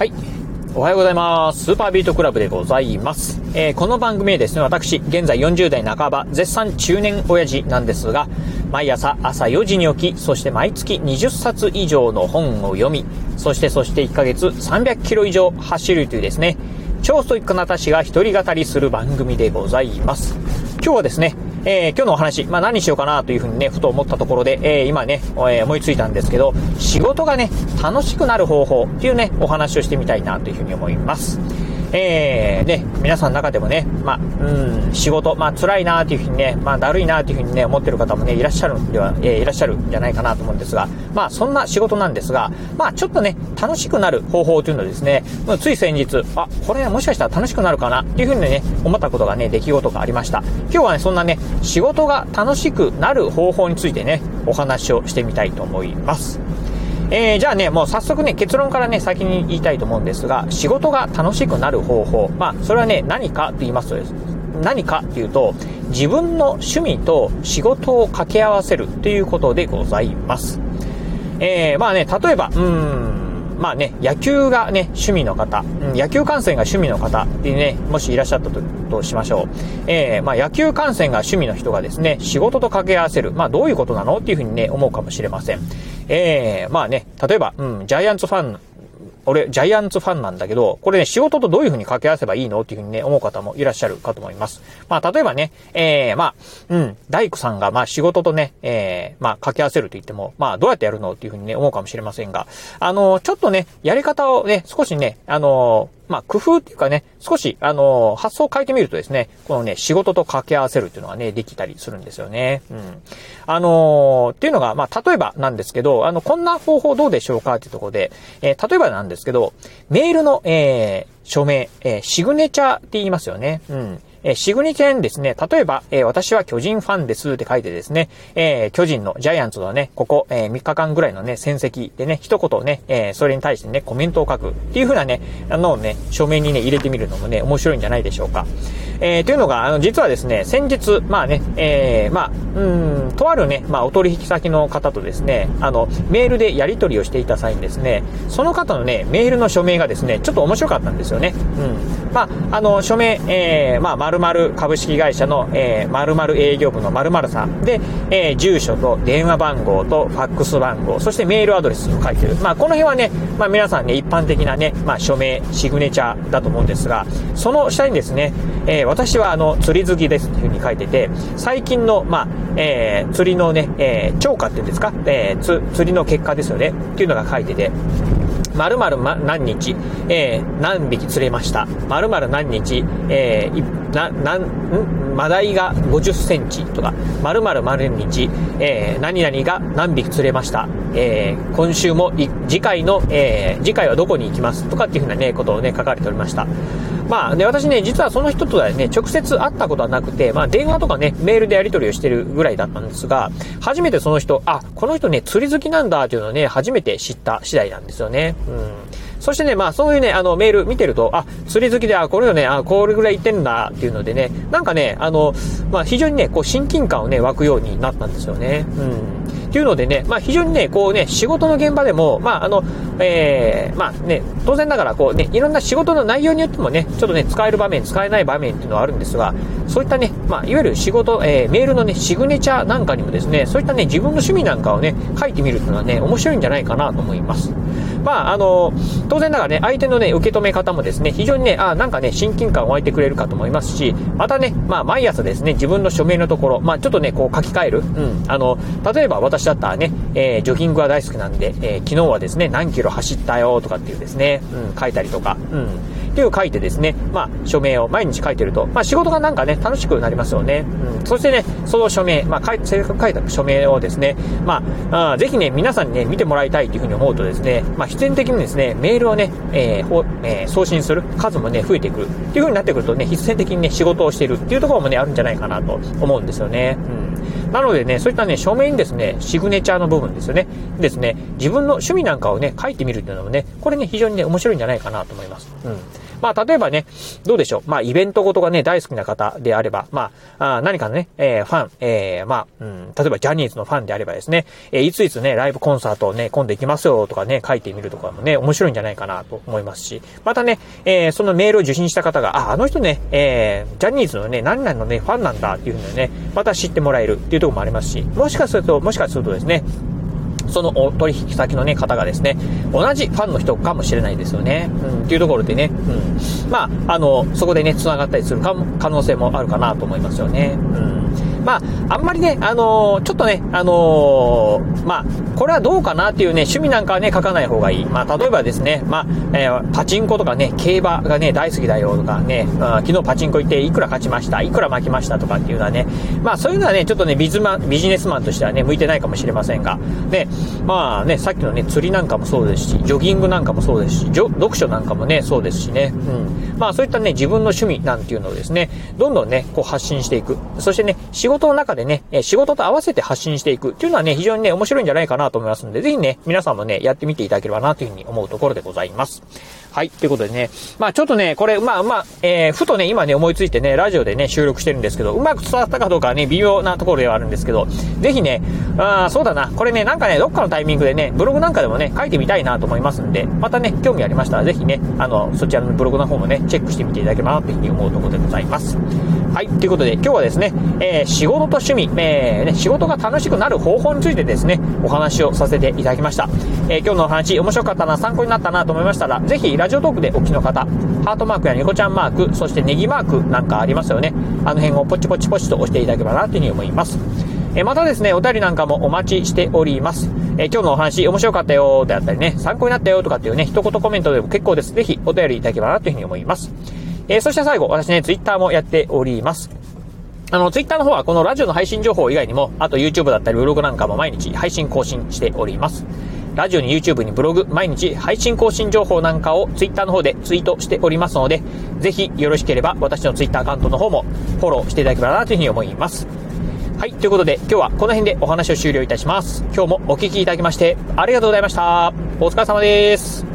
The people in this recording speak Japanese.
はい。おはようございます。スーパービートクラブでございます。えー、この番組はですね、私、現在40代半ば、絶賛中年親父なんですが、毎朝朝4時に起き、そして毎月20冊以上の本を読み、そしてそして1ヶ月300キロ以上走るというですね、超ストイックな私が一人語りする番組でございます。今日はですね、えー、今日のお話、まあ何しようかなというふうにね、ふと思ったところで、えー、今ね、えー、思いついたんですけど、仕事がね、楽しくなる方法っていうね、お話をしてみたいなというふうに思います。えー、ね、皆さんの中でもね、まあ、うん、仕事、まあ、辛いなというふうにね、まあ、だるいなというふうにね、思ってる方もね、いらっしゃるんでは、えー、いらっしゃるんじゃないかなと思うんですが、まあ、そんな仕事なんですが、まあ、ちょっとね、楽しくなる方法というのですね、つい先日、あ、これもしかしたら楽しくなるかなっていうふうにね、思ったことがね、出来事がありました。今日はね、そんなね、仕事が楽しくなる方法についてね、お話をしてみたいと思います。えー、じゃあね、もう早速ね、結論からね、先に言いたいと思うんですが、仕事が楽しくなる方法。まあ、それはね、何かと言いますとです。何かっていうと、自分の趣味と仕事を掛け合わせるということでございます。えー、まあね、例えば、うん、まあね、野球がね、趣味の方、野球観戦が趣味の方ってね、もしいらっしゃったととしましょう。えー、まあ野球観戦が趣味の人がですね、仕事と掛け合わせる。まあどういうことなのっていうふうにね、思うかもしれません。えー、まあね、例えば、うん、ジャイアンツファン俺、ジャイアンツファンなんだけど、これね、仕事とどういう風に掛け合わせばいいの？っていう風にね、思う方もいらっしゃるかと思います。まあ、例えばね、えー、まあ、うん、大工さんが、まあ、仕事とね、えー、まあ、掛け合わせると言っても、まあ、どうやってやるの？っていう風にね、思うかもしれませんが、あの、ちょっとね、やり方をね、少しね、あの、まあ、工夫っていうかね、少し、あの発想を変えてみるとですね、このね、仕事と掛け合わせるっていうのがね、できたりするんですよね。うん。あのー、っていうのが、まあ、例えばなんですけど、あの、こんな方法どうでしょうかっていうところで、えー、例えばなんですけど、メールの、えー、署名、えー、シグネチャーって言いますよね。うん。えー、シグニチェンですね、例えば、えー、私は巨人ファンですって書いてですね、えー、巨人のジャイアンツのね、ここ、えー、3日間ぐらいのね、戦績でね、一言ね、えー、それに対してね、コメントを書くっていう風なね、あのね、書面にね、入れてみるのもね、面白いんじゃないでしょうか。えー、というのが、あの、実はですね、先日、まあね、えー、まあ、うん、とあるね、まあ、お取引先の方とですね、あの、メールでやり取りをしていた際にですね、その方のね、メールの署名がですね、ちょっと面白かったんですよね。うん。まあ、あの、署名、えー、まあ、〇〇株式会社の、えー、〇〇営業部の〇〇さんで、えー、住所と電話番号とファックス番号、そしてメールアドレスを書いてる。まあ、この辺はね、まあ、皆さんね、一般的なね、まあ、署名、シグネチャーだと思うんですが、その下にですね、えー、私はあの、釣り好きですっていうふうに書いてて、最近の、まあ、えー、釣りのね、えー、超過っていうんですか、えー、釣りの結果ですよね、っていうのが書いてて、〇〇何日、えー、何匹釣れました？〇〇何日、えー、な、なん、んマダイが50センチとか、〇〇〇日、えー、何々が何匹釣れました。えー、今週も、次回の、えー、次回はどこに行きますとかっていうふうなね、ことをね、書かれておりました。まあね、私ね、実はその人とはね、直接会ったことはなくて、まあ電話とかね、メールでやり取りをしてるぐらいだったんですが、初めてその人、あ、この人ね、釣り好きなんだっていうのをね、初めて知った次第なんですよね。うん。そしてね、まあそういうね、あのメール見てると、あ、釣り好きで、あ、これよね、あ、これぐらい行ってんだっていうのでね、なんかね、あの、まあ非常にね、こう親近感をね、湧くようになったんですよね。うん。っていうのでね、まあ非常にね、こうね、仕事の現場でも、まああの、えー、まあね、当然ながらこうね、いろんな仕事の内容によってもね、ちょっとね、使える場面、使えない場面っていうのはあるんですが、そういったね、まあいわゆる仕事、えー、メールのね、シグネチャーなんかにもですね、そういったね、自分の趣味なんかをね、書いてみるっていうのはね、面白いんじゃないかなと思います。まああの、当然ながらね、相手のね、受け止め方もですね、非常にね、あなんかね、親近感を湧いてくれるかと思いますし、またね、まあ、毎朝ですね、自分の署名のところ、まあ、ちょっとね、こう書き換える。うん。あの、例えば私だったらね、えー、ジョギングは大好きなんで、えー、昨日はですね、何キロ走ったよとかっていうですね、うん、書いたりとか、うん。っていう書いてですね、まあ、署名を毎日書いてると、まあ、仕事がなんかね、楽しくなりますよね。うん。そしてね、その署名、まあ、書い、正確書いた署名をですね、まあ、あぜひね、皆さんにね、見てもらいたいというふうに思うとですね、まあ、必然的にですね、メールをね、えー、えー、送信する数もね、増えてくるっていう風になってくるとね、必然的にね、仕事をしているっていうところもね、あるんじゃないかなと思うんですよね。うん。なのでね、そういったね、正面にですね、シグネチャーの部分ですよね。ですね、自分の趣味なんかをね、書いてみるっていうのもね、これね、非常にね、面白いんじゃないかなと思います。うん。まあ、例えばね、どうでしょう。まあ、イベントごとがね、大好きな方であれば、まあ、あ何かのね、えー、ファン、えー、まあ、うん、例えばジャニーズのファンであればですね、えー、いついつね、ライブコンサートをね、今度行きますよとかね、書いてみるとかもね、面白いんじゃないかなと思いますし、またね、えー、そのメールを受信した方が、あ、あの人ね、えー、ジャニーズのね、何々のね、ファンなんだっていうふうにね、また知ってもらえるっていうところもありますし、もしかすると、もしかするとですね、そのお取引先のね、方がですね、同じファンの人かもしれないですよね。うん、っていうところでね、うん。まあ、あの、そこでね、繋がったりする、可能性もあるかなと思いますよね。うん。まあ、あんまりね、あのー、ちょっとね、あのー、まあ、これはどうかなっていうね、趣味なんかはね、書かない方がいい。まあ、例えばですね、まあ、えー、パチンコとかね、競馬がね、大好きだよとかね、昨日パチンコ行っていくら勝ちました、いくら負けましたとかっていうのはね、まあ、そういうのはね、ちょっとね、ビズマビジネスマンとしてはね、向いてないかもしれませんが、ね、まあね、さっきのね、釣りなんかもそうですし、ジョギングなんかもそうですし、読書なんかもね、そうですしね、うん。まあ、そういったね、自分の趣味なんていうのをですね、どんどんね、こう発信していく。そしてね、仕事の中でね、え仕事と合わせて発信していくっていうのはね、非常にね、面白いんじゃないかなと思いますので、ぜひね、皆さんもね、やってみていただければなというふうに思うところでございます。はい。ということでね、まあちょっとね、これ、まあまあ、えー、ふとね、今ね、思いついてね、ラジオでね、収録してるんですけど、うまく伝わったかどうかはね、微妙なところではあるんですけど、ぜひね、あそうだな、これね、なんかね、どっかのタイミングでね、ブログなんかでもね、書いてみたいなと思いますんで、またね、興味ありましたら、ぜひね、あの、そちらのブログの方もね、チェックしてみていただければなというふうに思うところでございます。はい。ということで、今日はですね、えー、仕事と趣味、えー、ね、仕事が楽しくなる方法についてですね、お話をさせていただきました。えー、今日のお話、面白かったな、参考になったなと思いましたら、ぜひ、ラジオトークでお聞きの方、ハートマークやニコちゃんマーク、そしてネギマークなんかありますよね。あの辺をポチポチポチと押していただければなというふうに思います。えまたですね、お便りなんかもお待ちしております。え今日のお話面白かったよであったりね、参考になったよとかっていうね、一言コメントでも結構です。ぜひお便りいただければなというふうに思います。え、そして最後、私ね、ツイッターもやっております。あの、ツイッターの方はこのラジオの配信情報以外にも、あと YouTube だったりブログなんかも毎日配信更新しております。ラジオに YouTube にブログ、毎日配信更新情報なんかを Twitter の方でツイートしておりますので、ぜひよろしければ私の Twitter アカウントの方もフォローしていただければなというふうに思います。はい、ということで今日はこの辺でお話を終了いたします。今日もお聴きいただきましてありがとうございました。お疲れ様です。